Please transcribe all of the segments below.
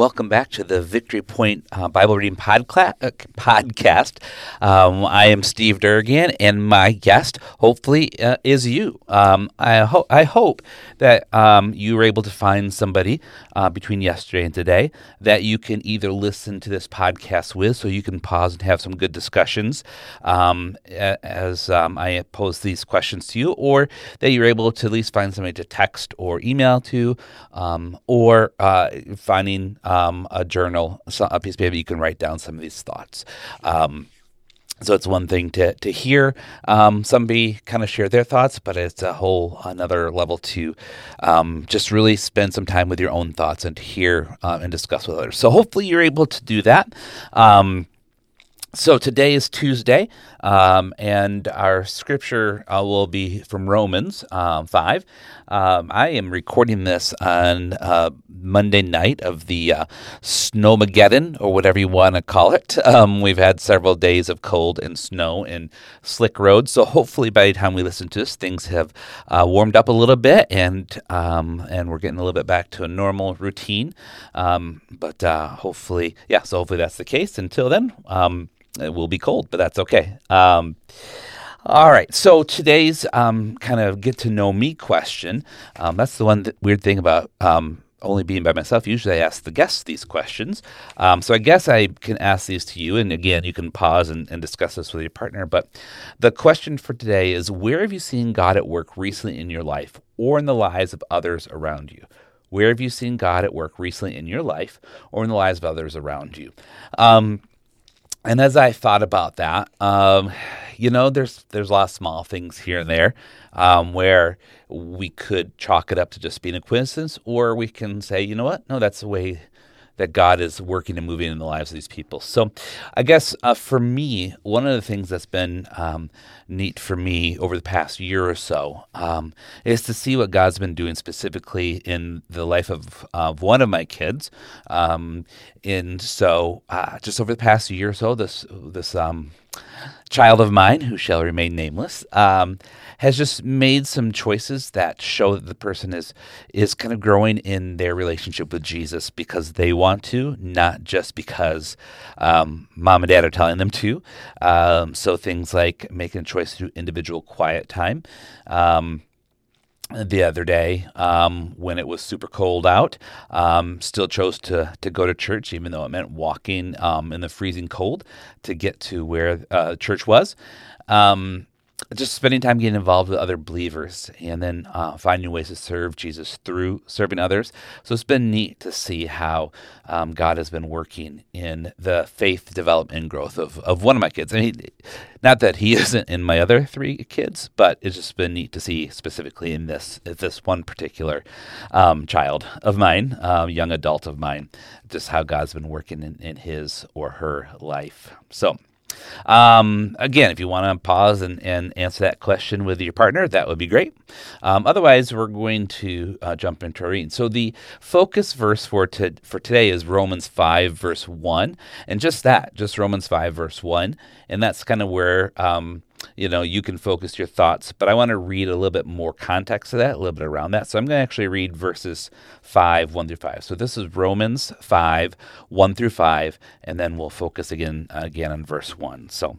Welcome back to the Victory Point uh, Bible Reading podca- uh, podcast. Um, I am Steve Deur, and my guest, hopefully, uh, is you. Um, I, ho- I hope that um, you were able to find somebody uh, between yesterday and today that you can either listen to this podcast with, so you can pause and have some good discussions um, as um, I pose these questions to you, or that you're able to at least find somebody to text or email to, um, or uh, finding um, a journal, a piece of paper you can write down some of these thoughts. Um, so it's one thing to to hear um, somebody kind of share their thoughts, but it's a whole another level to um, just really spend some time with your own thoughts and hear uh, and discuss with others. So hopefully you're able to do that. Um, so today is Tuesday, um, and our scripture uh, will be from Romans um, 5. Um, I am recording this on uh, Monday night of the uh, Snowmageddon, or whatever you want to call it. Um, we've had several days of cold and snow and slick roads, so hopefully by the time we listen to this, things have uh, warmed up a little bit, and um, and we're getting a little bit back to a normal routine. Um, but uh, hopefully, yeah, so hopefully that's the case. Until then, it will be cold, but that's okay. Um, all right. So today's um, kind of get to know me question. Um, that's the one weird thing about um, only being by myself. Usually, I ask the guests these questions. Um, so I guess I can ask these to you, and again, you can pause and, and discuss this with your partner. But the question for today is: Where have you seen God at work recently in your life, or in the lives of others around you? Where have you seen God at work recently in your life, or in the lives of others around you? Um, and as I thought about that, um, you know, there's there's a lot of small things here and there um, where we could chalk it up to just being a coincidence, or we can say, you know what, no, that's the way that God is working and moving in the lives of these people. So, I guess uh, for me, one of the things that's been um, neat for me over the past year or so um, is to see what God's been doing specifically in the life of, of one of my kids. Um, and so, uh, just over the past year or so, this this um, child of mine, who shall remain nameless, um, has just made some choices that show that the person is is kind of growing in their relationship with Jesus because they want to, not just because um, mom and dad are telling them to. Um, so things like making a choice to do individual quiet time. Um, the other day um, when it was super cold out. Um, still chose to to go to church, even though it meant walking um, in the freezing cold to get to where uh, church was. Um, just spending time getting involved with other believers and then uh, finding ways to serve Jesus through serving others. So it's been neat to see how um, God has been working in the faith development and growth of, of one of my kids. I mean, not that he isn't in my other three kids, but it's just been neat to see specifically in this this one particular um, child of mine, um, young adult of mine, just how God's been working in, in his or her life. So um, again, if you want to pause and, and answer that question with your partner, that would be great. Um, otherwise, we're going to uh, jump into our reading. So the focus verse for to, for today is Romans five verse one, and just that, just Romans five verse one, and that's kind of where um, you know, you can focus your thoughts. But I want to read a little bit more context to that, a little bit around that. So I'm going to actually read verses 5, 1 through 5. So this is Romans 5, 1 through 5, and then we'll focus again, again on verse 1. So,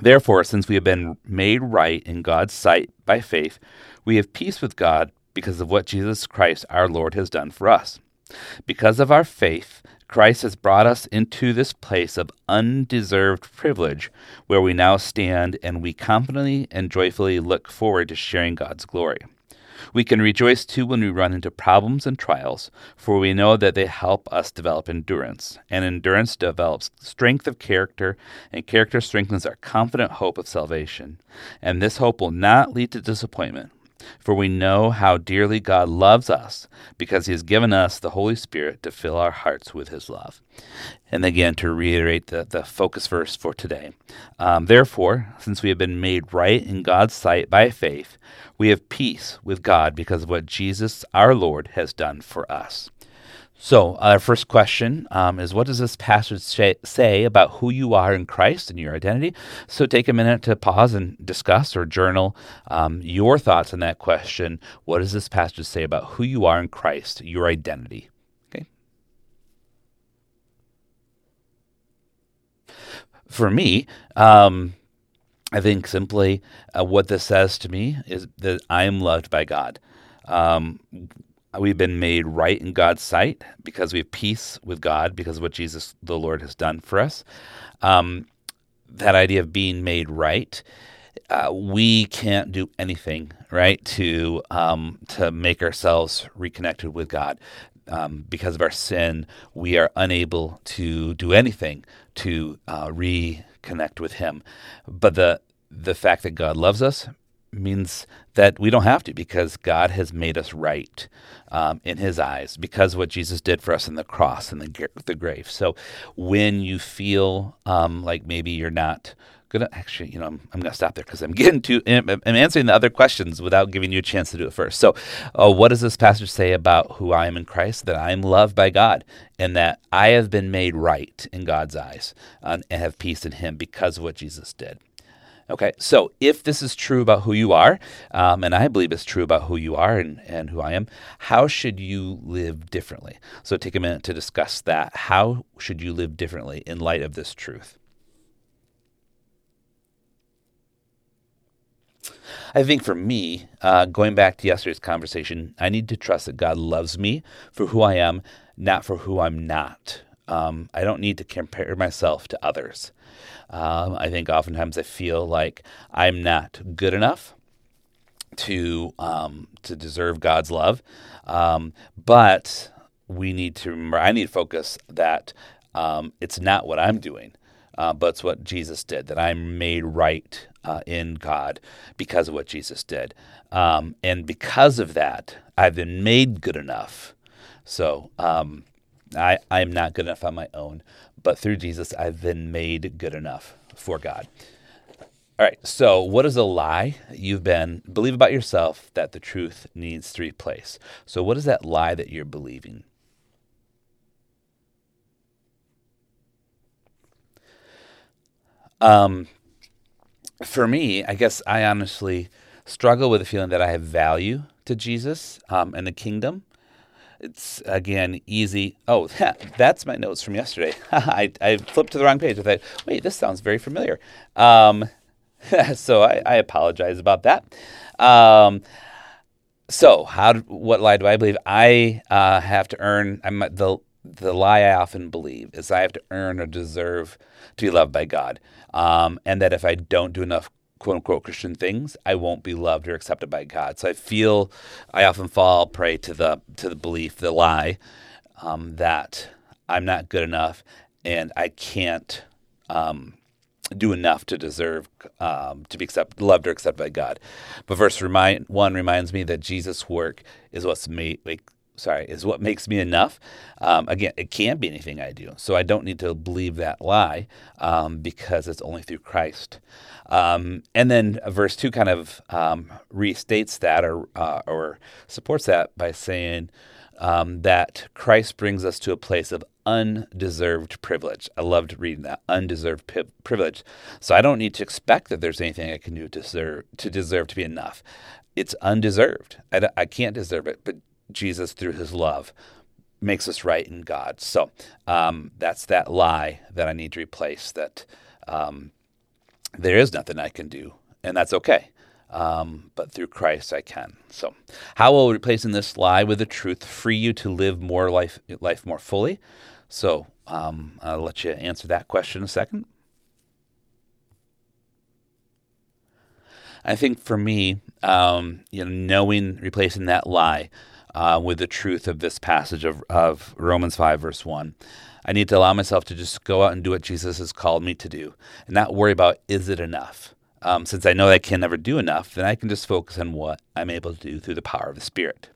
therefore, since we have been made right in God's sight by faith, we have peace with God because of what Jesus Christ our Lord has done for us. Because of our faith, Christ has brought us into this place of undeserved privilege where we now stand and we confidently and joyfully look forward to sharing God's glory. We can rejoice too when we run into problems and trials, for we know that they help us develop endurance, and endurance develops strength of character, and character strengthens our confident hope of salvation. And this hope will not lead to disappointment, For we know how dearly God loves us because he has given us the Holy Spirit to fill our hearts with his love. And again, to reiterate the, the focus verse for today. Um, Therefore, since we have been made right in God's sight by faith, we have peace with God because of what Jesus our Lord has done for us. So, our first question um, is what does this passage say about who you are in Christ and your identity? So, take a minute to pause and discuss or journal um, your thoughts on that question. What does this passage say about who you are in Christ, your identity? Okay. For me, um, I think simply uh, what this says to me is that I am loved by God. Um, We've been made right in God's sight because we have peace with God because of what Jesus the Lord has done for us. Um, that idea of being made right, uh, we can't do anything right to um, to make ourselves reconnected with God. Um, because of our sin, we are unable to do anything to uh, reconnect with Him. But the the fact that God loves us means that we don't have to because God has made us right um, in His eyes because what Jesus did for us in the cross and the, the grave. So when you feel um, like maybe you're not gonna actually, you know, I'm, I'm gonna stop there because I'm getting to I'm, I'm, answering the other questions without giving you a chance to do it first. So, uh, what does this passage say about who I am in Christ? That I am loved by God and that I have been made right in God's eyes uh, and have peace in Him because of what Jesus did. Okay, so if this is true about who you are, um, and I believe it's true about who you are and, and who I am, how should you live differently? So take a minute to discuss that. How should you live differently in light of this truth? I think for me, uh, going back to yesterday's conversation, I need to trust that God loves me for who I am, not for who I'm not. Um, I don't need to compare myself to others. Um, I think oftentimes I feel like I'm not good enough to um, to deserve God's love, um, but we need to remember. I need to focus that um, it's not what I'm doing, uh, but it's what Jesus did. That I'm made right uh, in God because of what Jesus did, um, and because of that, I've been made good enough. So um, I I am not good enough on my own but through Jesus, I've been made good enough for God. All right, so what is a lie you've been believe about yourself that the truth needs to replace? So, what is that lie that you're believing? Um, for me, I guess I honestly struggle with the feeling that I have value to Jesus um, and the kingdom it's again easy. Oh, that's my notes from yesterday. I, I flipped to the wrong page. I thought, wait, this sounds very familiar. Um, so I, I, apologize about that. Um, so how? what lie do I believe? I uh, have to earn. I'm the the lie I often believe is I have to earn or deserve to be loved by God, um, and that if I don't do enough quote unquote Christian things, I won't be loved or accepted by God. So I feel I often fall prey to the to the belief, the lie, um, that I'm not good enough and I can't um, do enough to deserve um, to be accepted, loved or accepted by God. But verse remind, one reminds me that Jesus' work is what's made like, sorry, is what makes me enough. Um, again, it can't be anything I do. So I don't need to believe that lie um, because it's only through Christ. Um, and then verse 2 kind of um, restates that or, uh, or supports that by saying um, that Christ brings us to a place of undeserved privilege. I loved reading that undeserved pi- privilege. So I don't need to expect that there's anything I can do to deserve to, deserve to be enough. It's undeserved. I, I can't deserve it, but Jesus, through his love, makes us right in God. So um, that's that lie that I need to replace that um, there is nothing I can do, and that's okay. Um, but through Christ I can. So, how will replacing this lie with the truth free you to live more life, life more fully? So, um, I'll let you answer that question in a second. I think for me, um, you know, knowing replacing that lie uh, with the truth of this passage of, of Romans 5, verse 1. I need to allow myself to just go out and do what Jesus has called me to do and not worry about is it enough? um, since I know I can never do enough, then I can just focus on what I'm able to do through the power of the Spirit.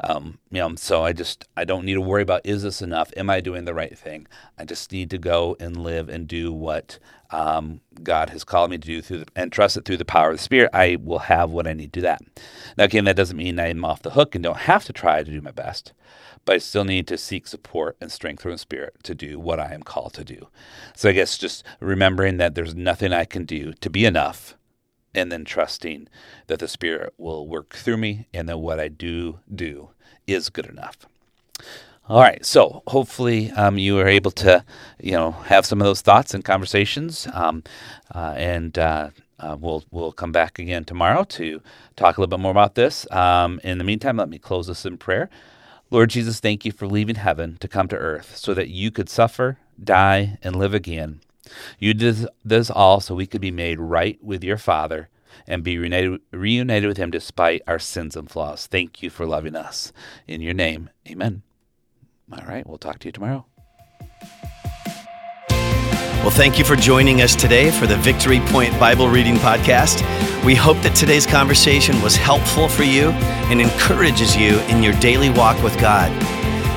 Um, you know, so I just I don't need to worry about is this enough? Am I doing the right thing? I just need to go and live and do what um, God has called me to do through the, and trust it through the power of the Spirit. I will have what I need to do that. Now, again, that doesn't mean I'm off the hook and don't have to try to do my best, but I still need to seek support and strength from the Spirit to do what I am called to do. So I guess just remembering that there's nothing I can do to be enough and then trusting that the Spirit will work through me and that what I do do is good enough. All right, so hopefully um, you are able to, you know, have some of those thoughts and conversations, um, uh, and uh, uh, we'll we'll come back again tomorrow to talk a little bit more about this. Um, in the meantime, let me close this in prayer. Lord Jesus, thank you for leaving heaven to come to earth so that you could suffer, die, and live again you did this all so we could be made right with your Father and be reunited, reunited with him despite our sins and flaws. Thank you for loving us. In your name, amen. All right, we'll talk to you tomorrow. Well, thank you for joining us today for the Victory Point Bible Reading Podcast. We hope that today's conversation was helpful for you and encourages you in your daily walk with God.